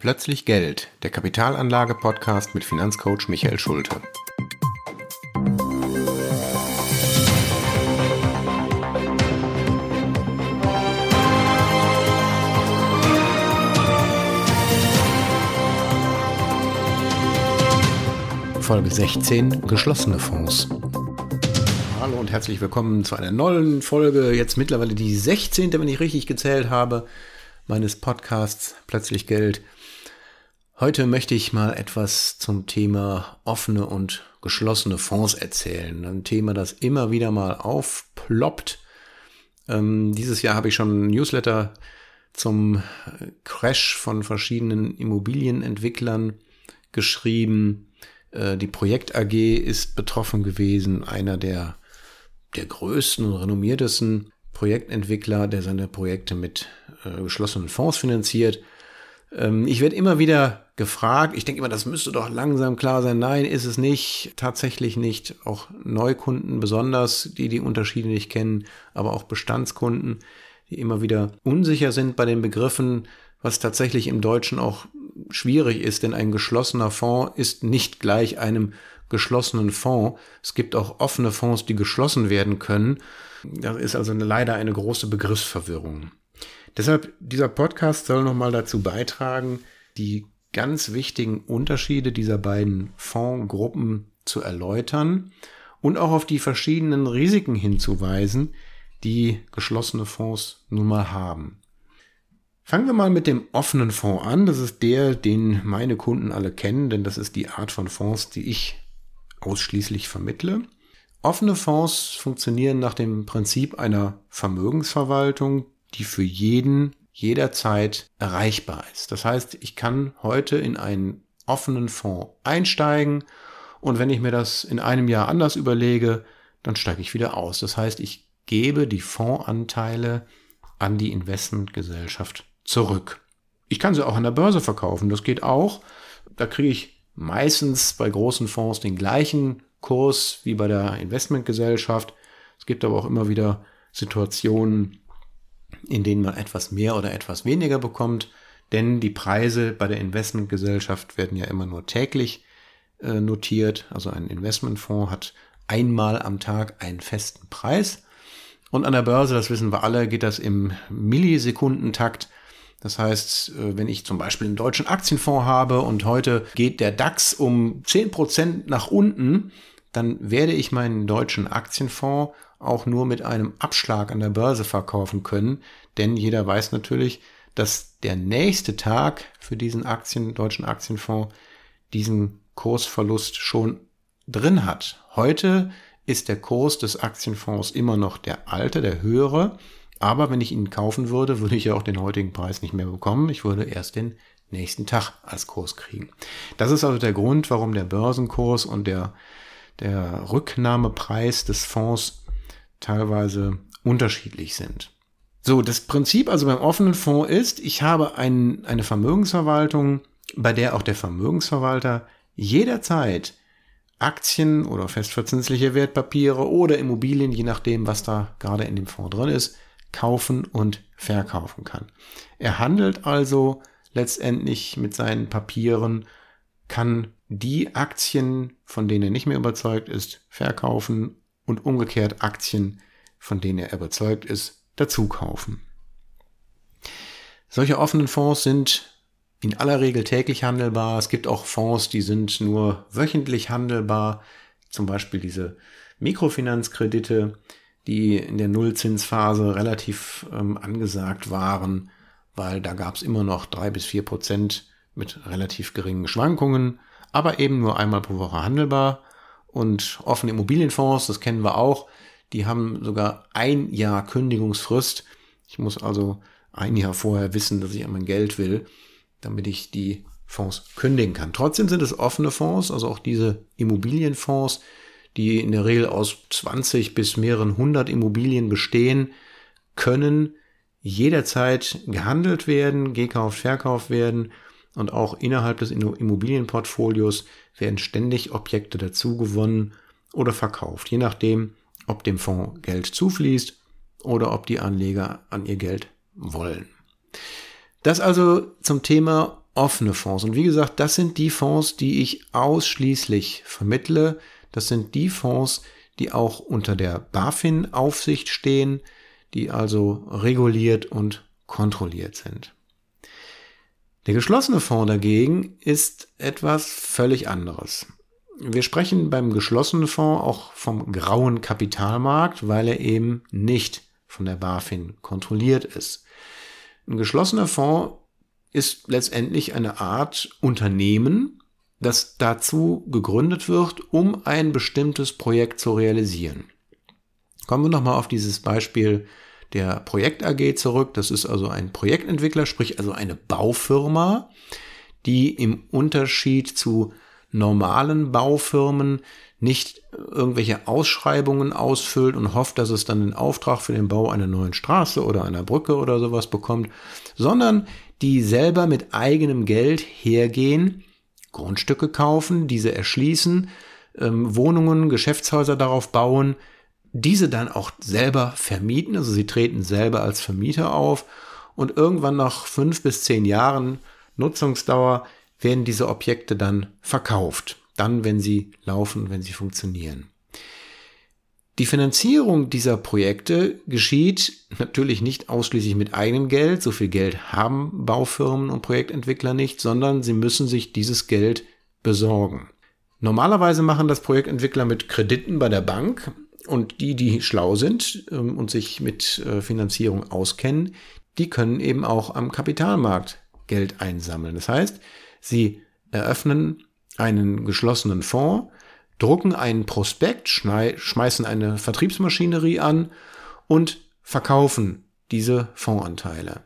Plötzlich Geld, der Kapitalanlage-Podcast mit Finanzcoach Michael Schulte. Folge 16 Geschlossene Fonds. Hallo und herzlich willkommen zu einer neuen Folge, jetzt mittlerweile die 16., wenn ich richtig gezählt habe, meines Podcasts Plötzlich Geld. Heute möchte ich mal etwas zum Thema offene und geschlossene Fonds erzählen. Ein Thema, das immer wieder mal aufploppt. Ähm, dieses Jahr habe ich schon ein Newsletter zum Crash von verschiedenen Immobilienentwicklern geschrieben. Äh, die Projekt AG ist betroffen gewesen, einer der, der größten und renommiertesten Projektentwickler, der seine Projekte mit äh, geschlossenen Fonds finanziert. Ähm, ich werde immer wieder gefragt. Ich denke immer, das müsste doch langsam klar sein. Nein, ist es nicht. Tatsächlich nicht. Auch Neukunden besonders, die die Unterschiede nicht kennen, aber auch Bestandskunden, die immer wieder unsicher sind bei den Begriffen, was tatsächlich im Deutschen auch schwierig ist, denn ein geschlossener Fonds ist nicht gleich einem geschlossenen Fonds. Es gibt auch offene Fonds, die geschlossen werden können. Das ist also leider eine große Begriffsverwirrung. Deshalb, dieser Podcast soll nochmal dazu beitragen, die ganz wichtigen Unterschiede dieser beiden Fondsgruppen zu erläutern und auch auf die verschiedenen Risiken hinzuweisen, die geschlossene Fonds nun mal haben. Fangen wir mal mit dem offenen Fonds an. Das ist der, den meine Kunden alle kennen, denn das ist die Art von Fonds, die ich ausschließlich vermittle. Offene Fonds funktionieren nach dem Prinzip einer Vermögensverwaltung, die für jeden jederzeit erreichbar ist. Das heißt, ich kann heute in einen offenen Fonds einsteigen und wenn ich mir das in einem Jahr anders überlege, dann steige ich wieder aus. Das heißt, ich gebe die Fondsanteile an die Investmentgesellschaft zurück. Ich kann sie auch an der Börse verkaufen, das geht auch. Da kriege ich meistens bei großen Fonds den gleichen Kurs wie bei der Investmentgesellschaft. Es gibt aber auch immer wieder Situationen, in denen man etwas mehr oder etwas weniger bekommt, denn die Preise bei der Investmentgesellschaft werden ja immer nur täglich äh, notiert. Also ein Investmentfonds hat einmal am Tag einen festen Preis. Und an der Börse, das wissen wir alle, geht das im Millisekundentakt. Das heißt, äh, wenn ich zum Beispiel einen deutschen Aktienfonds habe und heute geht der DAX um 10% nach unten, dann werde ich meinen deutschen Aktienfonds auch nur mit einem Abschlag an der Börse verkaufen können, denn jeder weiß natürlich, dass der nächste Tag für diesen Aktien, deutschen Aktienfonds diesen Kursverlust schon drin hat. Heute ist der Kurs des Aktienfonds immer noch der alte, der höhere, aber wenn ich ihn kaufen würde, würde ich ja auch den heutigen Preis nicht mehr bekommen. Ich würde erst den nächsten Tag als Kurs kriegen. Das ist also der Grund, warum der Börsenkurs und der, der Rücknahmepreis des Fonds teilweise unterschiedlich sind. So, das Prinzip also beim offenen Fonds ist, ich habe ein, eine Vermögensverwaltung, bei der auch der Vermögensverwalter jederzeit Aktien oder festverzinsliche Wertpapiere oder Immobilien, je nachdem, was da gerade in dem Fonds drin ist, kaufen und verkaufen kann. Er handelt also letztendlich mit seinen Papieren, kann die Aktien, von denen er nicht mehr überzeugt ist, verkaufen und umgekehrt Aktien, von denen er überzeugt ist, dazu kaufen. Solche offenen Fonds sind in aller Regel täglich handelbar. Es gibt auch Fonds, die sind nur wöchentlich handelbar. Zum Beispiel diese Mikrofinanzkredite, die in der Nullzinsphase relativ ähm, angesagt waren, weil da gab es immer noch drei bis vier Prozent mit relativ geringen Schwankungen, aber eben nur einmal pro Woche handelbar. Und offene Immobilienfonds, das kennen wir auch, die haben sogar ein Jahr Kündigungsfrist. Ich muss also ein Jahr vorher wissen, dass ich an mein Geld will, damit ich die Fonds kündigen kann. Trotzdem sind es offene Fonds, also auch diese Immobilienfonds, die in der Regel aus 20 bis mehreren hundert Immobilien bestehen, können jederzeit gehandelt werden, gekauft, verkauft werden und auch innerhalb des Immobilienportfolios werden ständig Objekte dazu gewonnen oder verkauft, je nachdem, ob dem Fonds Geld zufließt oder ob die Anleger an ihr Geld wollen. Das also zum Thema offene Fonds. Und wie gesagt, das sind die Fonds, die ich ausschließlich vermittle. Das sind die Fonds, die auch unter der BaFin-Aufsicht stehen, die also reguliert und kontrolliert sind. Der geschlossene Fonds dagegen ist etwas völlig anderes. Wir sprechen beim geschlossenen Fonds auch vom grauen Kapitalmarkt, weil er eben nicht von der BaFin kontrolliert ist. Ein geschlossener Fonds ist letztendlich eine Art Unternehmen, das dazu gegründet wird, um ein bestimmtes Projekt zu realisieren. Kommen wir nochmal auf dieses Beispiel der Projekt AG zurück. Das ist also ein Projektentwickler, sprich also eine Baufirma, die im Unterschied zu normalen Baufirmen nicht irgendwelche Ausschreibungen ausfüllt und hofft, dass es dann den Auftrag für den Bau einer neuen Straße oder einer Brücke oder sowas bekommt, sondern die selber mit eigenem Geld hergehen, Grundstücke kaufen, diese erschließen, ähm, Wohnungen, Geschäftshäuser darauf bauen, diese dann auch selber vermieten, also sie treten selber als Vermieter auf und irgendwann nach fünf bis zehn Jahren Nutzungsdauer werden diese Objekte dann verkauft. Dann, wenn sie laufen, wenn sie funktionieren. Die Finanzierung dieser Projekte geschieht natürlich nicht ausschließlich mit eigenem Geld. So viel Geld haben Baufirmen und Projektentwickler nicht, sondern sie müssen sich dieses Geld besorgen. Normalerweise machen das Projektentwickler mit Krediten bei der Bank und die, die schlau sind ähm, und sich mit äh, Finanzierung auskennen, die können eben auch am Kapitalmarkt Geld einsammeln. Das heißt, Sie eröffnen einen geschlossenen Fonds, drucken einen Prospekt, schmeißen eine Vertriebsmaschinerie an und verkaufen diese Fondsanteile.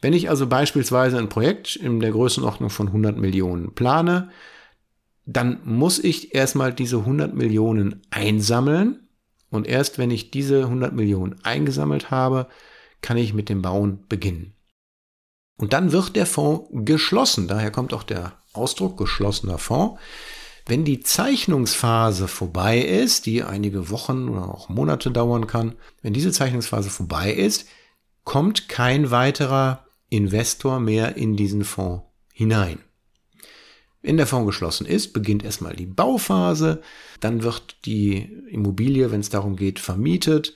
Wenn ich also beispielsweise ein Projekt in der Größenordnung von 100 Millionen plane, dann muss ich erstmal diese 100 Millionen einsammeln und erst wenn ich diese 100 Millionen eingesammelt habe, kann ich mit dem Bauen beginnen. Und dann wird der Fonds geschlossen. Daher kommt auch der Ausdruck geschlossener Fonds. Wenn die Zeichnungsphase vorbei ist, die einige Wochen oder auch Monate dauern kann, wenn diese Zeichnungsphase vorbei ist, kommt kein weiterer Investor mehr in diesen Fonds hinein. Wenn der Fonds geschlossen ist, beginnt erstmal die Bauphase, dann wird die Immobilie, wenn es darum geht, vermietet,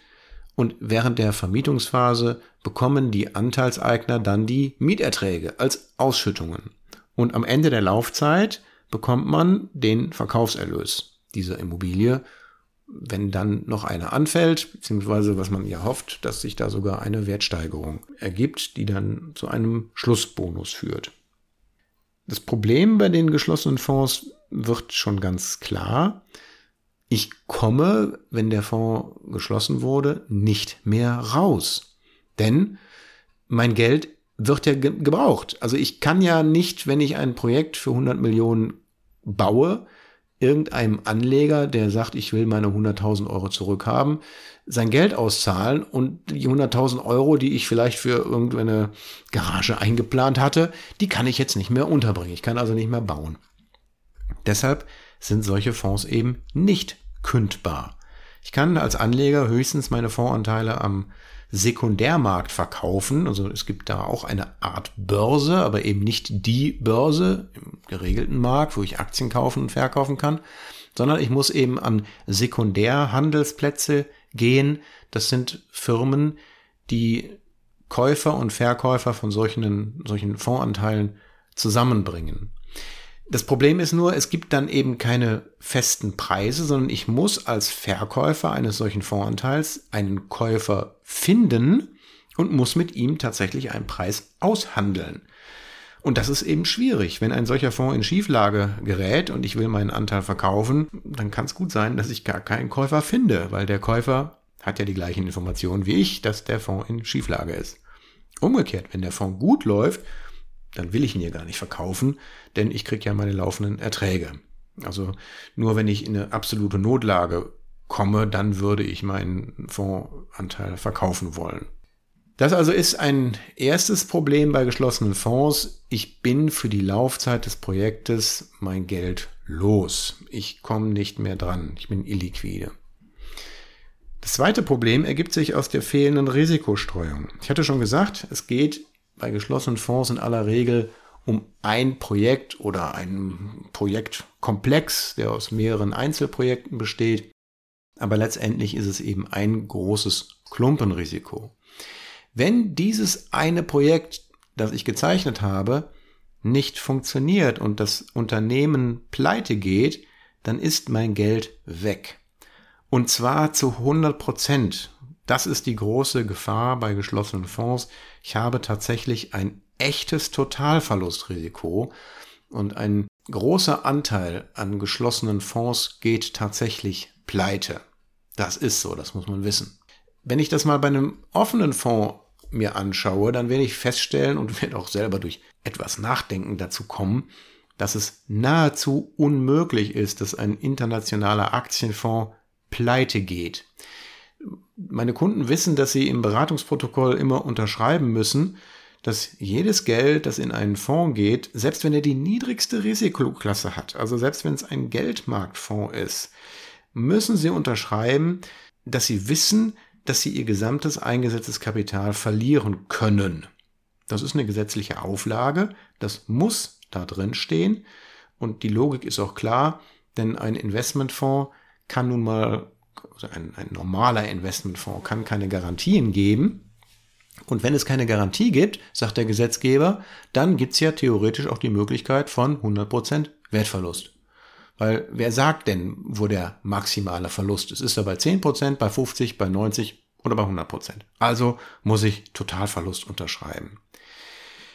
und während der Vermietungsphase bekommen die Anteilseigner dann die Mieterträge als Ausschüttungen. Und am Ende der Laufzeit bekommt man den Verkaufserlös dieser Immobilie, wenn dann noch eine anfällt, beziehungsweise was man ja hofft, dass sich da sogar eine Wertsteigerung ergibt, die dann zu einem Schlussbonus führt. Das Problem bei den geschlossenen Fonds wird schon ganz klar ich komme, wenn der Fonds geschlossen wurde, nicht mehr raus. Denn mein Geld wird ja ge gebraucht. Also ich kann ja nicht, wenn ich ein Projekt für 100 Millionen baue, irgendeinem Anleger, der sagt, ich will meine 100.000 Euro zurückhaben, sein Geld auszahlen und die 100.000 Euro, die ich vielleicht für irgendeine Garage eingeplant hatte, die kann ich jetzt nicht mehr unterbringen. Ich kann also nicht mehr bauen. Deshalb sind solche Fonds eben nicht kündbar. Ich kann als Anleger höchstens meine Fondsanteile am Sekundärmarkt verkaufen. Also es gibt da auch eine Art Börse, aber eben nicht die Börse im geregelten Markt, wo ich Aktien kaufen und verkaufen kann, sondern ich muss eben an Sekundärhandelsplätze gehen. Das sind Firmen, die Käufer und Verkäufer von solchen, solchen Fondsanteilen zusammenbringen. Das Problem ist nur, es gibt dann eben keine festen Preise, sondern ich muss als Verkäufer eines solchen Fondsanteils einen Käufer finden und muss mit ihm tatsächlich einen Preis aushandeln. Und das ist eben schwierig. Wenn ein solcher Fonds in Schieflage gerät und ich will meinen Anteil verkaufen, dann kann es gut sein, dass ich gar keinen Käufer finde, weil der Käufer hat ja die gleichen Informationen wie ich, dass der Fonds in Schieflage ist. Umgekehrt, wenn der Fonds gut läuft dann will ich ihn ja gar nicht verkaufen, denn ich kriege ja meine laufenden Erträge. Also nur wenn ich in eine absolute Notlage komme, dann würde ich meinen Fondsanteil verkaufen wollen. Das also ist ein erstes Problem bei geschlossenen Fonds. Ich bin für die Laufzeit des Projektes mein Geld los. Ich komme nicht mehr dran. Ich bin illiquide. Das zweite Problem ergibt sich aus der fehlenden Risikostreuung. Ich hatte schon gesagt, es geht bei geschlossenen Fonds in aller Regel um ein Projekt oder ein Projektkomplex, der aus mehreren Einzelprojekten besteht. Aber letztendlich ist es eben ein großes Klumpenrisiko. Wenn dieses eine Projekt, das ich gezeichnet habe, nicht funktioniert und das Unternehmen pleite geht, dann ist mein Geld weg. Und zwar zu 100 Prozent. Das ist die große Gefahr bei geschlossenen Fonds. Ich habe tatsächlich ein echtes Totalverlustrisiko und ein großer Anteil an geschlossenen Fonds geht tatsächlich pleite. Das ist so, das muss man wissen. Wenn ich das mal bei einem offenen Fonds mir anschaue, dann werde ich feststellen und werde auch selber durch etwas Nachdenken dazu kommen, dass es nahezu unmöglich ist, dass ein internationaler Aktienfonds pleite geht. Meine Kunden wissen, dass sie im Beratungsprotokoll immer unterschreiben müssen, dass jedes Geld, das in einen Fonds geht, selbst wenn er die niedrigste Risikoklasse hat, also selbst wenn es ein Geldmarktfonds ist, müssen sie unterschreiben, dass sie wissen, dass sie ihr gesamtes eingesetztes Kapital verlieren können. Das ist eine gesetzliche Auflage, das muss da drin stehen und die Logik ist auch klar, denn ein Investmentfonds kann nun mal, also ein, ein normaler Investmentfonds kann keine Garantien geben, und wenn es keine Garantie gibt, sagt der Gesetzgeber, dann gibt es ja theoretisch auch die Möglichkeit von 100% Wertverlust. Weil wer sagt denn, wo der maximale Verlust ist? Ist er bei 10%, bei 50%, bei 90% oder bei 100%? Also muss ich Totalverlust unterschreiben.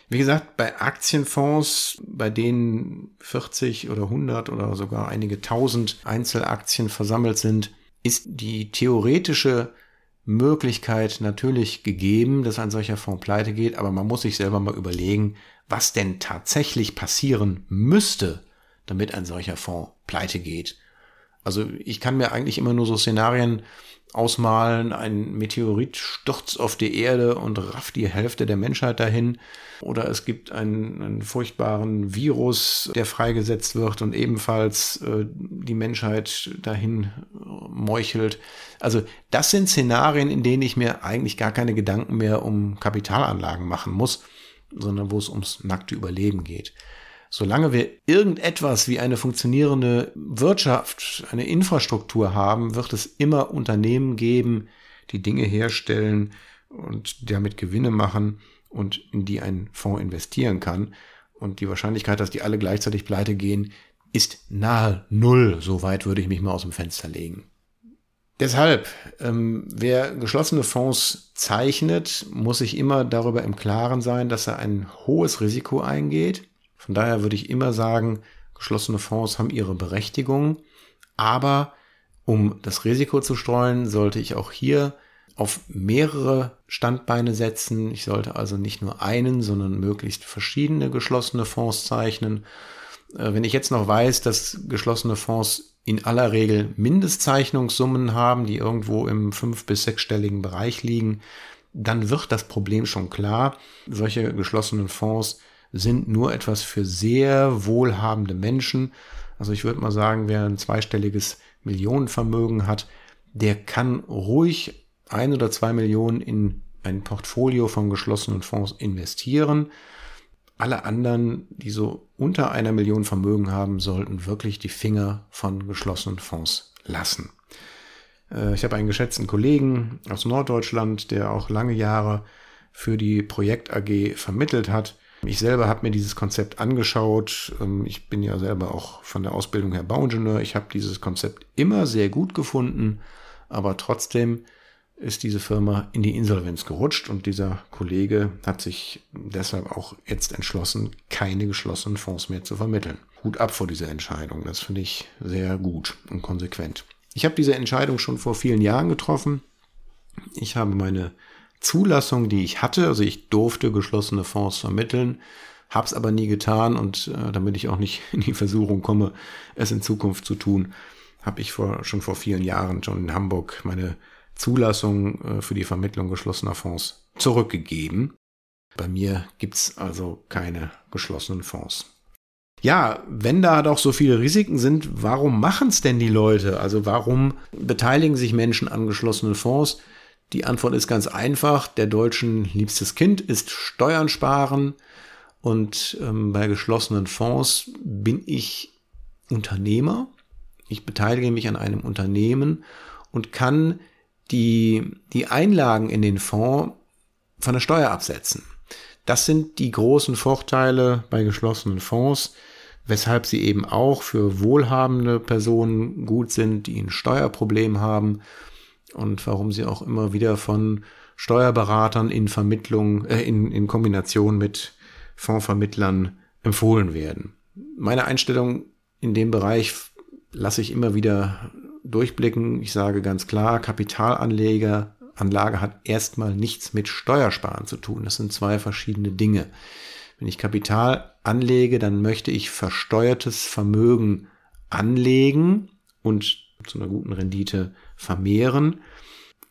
Wie gesagt, bei Aktienfonds, bei denen 40 oder 100 oder sogar einige tausend Einzelaktien versammelt sind, ist die theoretische Möglichkeit natürlich gegeben, dass ein solcher Fonds pleite geht, aber man muss sich selber mal überlegen, was denn tatsächlich passieren müsste, damit ein solcher Fonds pleite geht. Also ich kann mir eigentlich immer nur so Szenarien ausmalen, ein Meteorit stürzt auf die Erde und rafft die Hälfte der Menschheit dahin. Oder es gibt einen, einen furchtbaren Virus, der freigesetzt wird und ebenfalls äh, die Menschheit dahin meuchelt. Also das sind Szenarien, in denen ich mir eigentlich gar keine Gedanken mehr um Kapitalanlagen machen muss, sondern wo es ums nackte Überleben geht. Solange wir irgendetwas wie eine funktionierende Wirtschaft, eine Infrastruktur haben, wird es immer Unternehmen geben, die Dinge herstellen und damit Gewinne machen und in die ein Fonds investieren kann. Und die Wahrscheinlichkeit, dass die alle gleichzeitig pleite gehen, ist nahe null. So weit würde ich mich mal aus dem Fenster legen. Deshalb, ähm, wer geschlossene Fonds zeichnet, muss sich immer darüber im Klaren sein, dass er ein hohes Risiko eingeht von daher würde ich immer sagen, geschlossene Fonds haben ihre Berechtigung, aber um das Risiko zu streuen, sollte ich auch hier auf mehrere Standbeine setzen. Ich sollte also nicht nur einen, sondern möglichst verschiedene geschlossene Fonds zeichnen. Äh, wenn ich jetzt noch weiß, dass geschlossene Fonds in aller Regel Mindestzeichnungssummen haben, die irgendwo im fünf- bis sechsstelligen Bereich liegen, dann wird das Problem schon klar. Solche geschlossenen Fonds sind nur etwas für sehr wohlhabende Menschen. Also ich würde mal sagen, wer ein zweistelliges Millionenvermögen hat, der kann ruhig ein oder zwei Millionen in ein Portfolio von geschlossenen Fonds investieren. Alle anderen, die so unter einer Million Vermögen haben, sollten wirklich die Finger von geschlossenen Fonds lassen. Äh, ich habe einen geschätzten Kollegen aus Norddeutschland, der auch lange Jahre für die Projekt AG vermittelt hat. Ich selber habe mir dieses Konzept angeschaut. Ähm, ich bin ja selber auch von der Ausbildung her Bauingenieur. Ich habe dieses Konzept immer sehr gut gefunden, aber trotzdem ist diese Firma in die Insolvenz gerutscht und dieser Kollege hat sich deshalb auch jetzt entschlossen, keine geschlossenen Fonds mehr zu vermitteln. Hut ab vor dieser Entscheidung. Das finde ich sehr gut und konsequent. Ich habe diese Entscheidung schon vor vielen Jahren getroffen. Ich habe meine Zulassung, die ich hatte, also ich durfte geschlossene Fonds vermitteln, habe es aber nie getan und äh, damit ich auch nicht in die Versuchung komme, es in Zukunft zu tun, habe ich vor, schon vor vielen Jahren schon in Hamburg meine Zulassung äh, für die Vermittlung geschlossener Fonds zurückgegeben. Bei mir gibt's also keine geschlossenen Fonds. Ja, wenn da doch so viele Risiken sind, warum machen es denn die Leute? Also warum beteiligen sich Menschen an geschlossenen Fonds? Die Antwort ist ganz einfach. Der Deutschen liebstes Kind ist Steuern sparen. Und ähm, bei geschlossenen Fonds bin ich Unternehmer. Ich beteilige mich an einem Unternehmen und kann die, die Einlagen in den Fonds von der Steuer absetzen. Das sind die großen Vorteile bei geschlossenen Fonds, weshalb sie eben auch für wohlhabende Personen gut sind, die ein Steuerproblem haben und warum sie auch immer wieder von Steuerberatern in Vermittlung, äh, in, in Kombination mit Fondsvermittlern empfohlen werden. Meine Einstellung in dem Bereich lasse ich immer wieder durchblicken. Ich sage ganz klar, Kapitalanleger, Anlage hat erstmal nichts mit Steuersparen zu tun. Das sind zwei verschiedene Dinge. Wenn ich Kapital anlege, dann möchte ich versteuertes Vermögen anlegen und zu einer guten Rendite vermehren.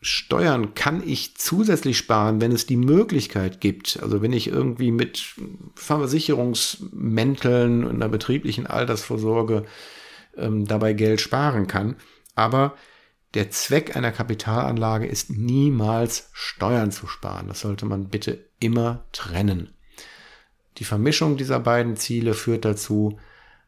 Steuern kann ich zusätzlich sparen, wenn es die Möglichkeit gibt. Also wenn ich irgendwie mit Versicherungsmänteln und einer betrieblichen Altersvorsorge ähm, dabei Geld sparen kann. Aber der Zweck einer Kapitalanlage ist niemals Steuern zu sparen. Das sollte man bitte immer trennen. Die Vermischung dieser beiden Ziele führt dazu,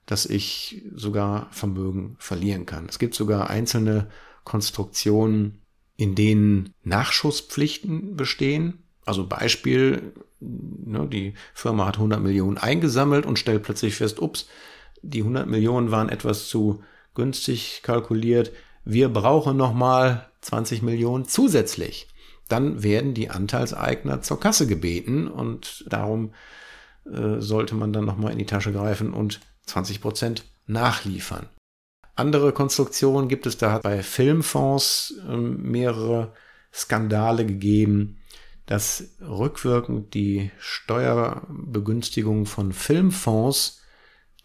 dass ich sogar Vermögen verlieren kann. Es gibt sogar einzelne Konstruktionen, in denen Nachschusspflichten bestehen. Also Beispiel, ne, die Firma hat 100 Millionen eingesammelt und stellt plötzlich fest, ups, die 100 Millionen waren etwas zu günstig kalkuliert. Wir brauchen nochmal 20 Millionen zusätzlich. Dann werden die Anteilseigner zur Kasse gebeten und darum äh, sollte man dann nochmal in die Tasche greifen und 20 Prozent nachliefern. Andere Konstruktionen gibt es, da hat bei Filmfonds ähm, mehrere Skandale gegeben, dass rückwirkend die Steuerbegünstigung von Filmfonds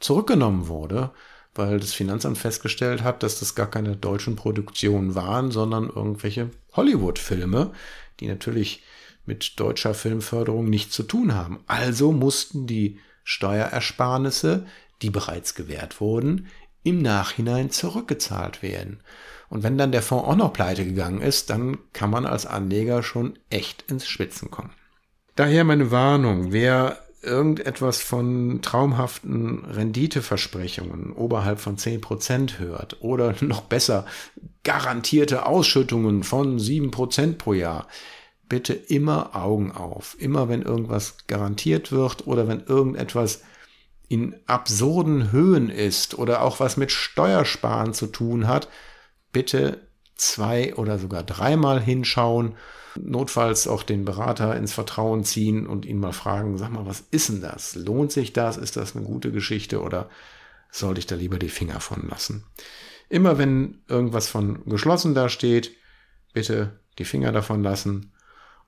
zurückgenommen wurde, weil das Finanzamt festgestellt hat, dass das gar keine deutschen Produktionen waren, sondern irgendwelche Hollywood-Filme, die natürlich mit deutscher Filmförderung nichts zu tun haben. Also mussten die Steuerersparnisse, die bereits gewährt wurden, im Nachhinein zurückgezahlt werden. Und wenn dann der Fonds auch noch pleite gegangen ist, dann kann man als Anleger schon echt ins Schwitzen kommen. Daher meine Warnung, wer irgendetwas von traumhaften Renditeversprechungen oberhalb von 10% hört oder noch besser garantierte Ausschüttungen von 7% pro Jahr, bitte immer Augen auf. Immer wenn irgendwas garantiert wird oder wenn irgendetwas in absurden Höhen ist oder auch was mit Steuersparen zu tun hat, bitte zwei oder sogar dreimal hinschauen, notfalls auch den Berater ins Vertrauen ziehen und ihn mal fragen, sag mal, was ist denn das? Lohnt sich das? Ist das eine gute Geschichte oder sollte ich da lieber die Finger von lassen? Immer wenn irgendwas von geschlossen da steht, bitte die Finger davon lassen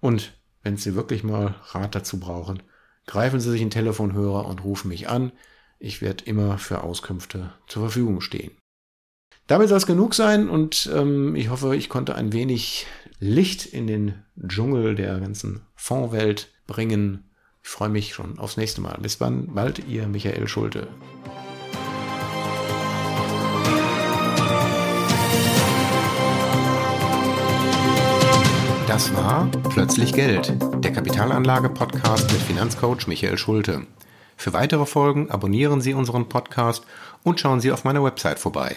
und wenn Sie wirklich mal Rat dazu brauchen, greifen Sie sich einen Telefonhörer und rufen mich an. Ich werde immer für Auskünfte zur Verfügung stehen. Damit soll es genug sein und ähm, ich hoffe, ich konnte ein wenig Licht in den Dschungel der ganzen Fondswelt bringen. Ich freue mich schon aufs nächste Mal. Bis wann? Bald, ihr Michael Schulte. Das war Plötzlich Geld, der Kapitalanlage-Podcast mit Finanzcoach Michael Schulte. Für weitere Folgen abonnieren Sie unseren Podcast und schauen Sie auf meiner Website vorbei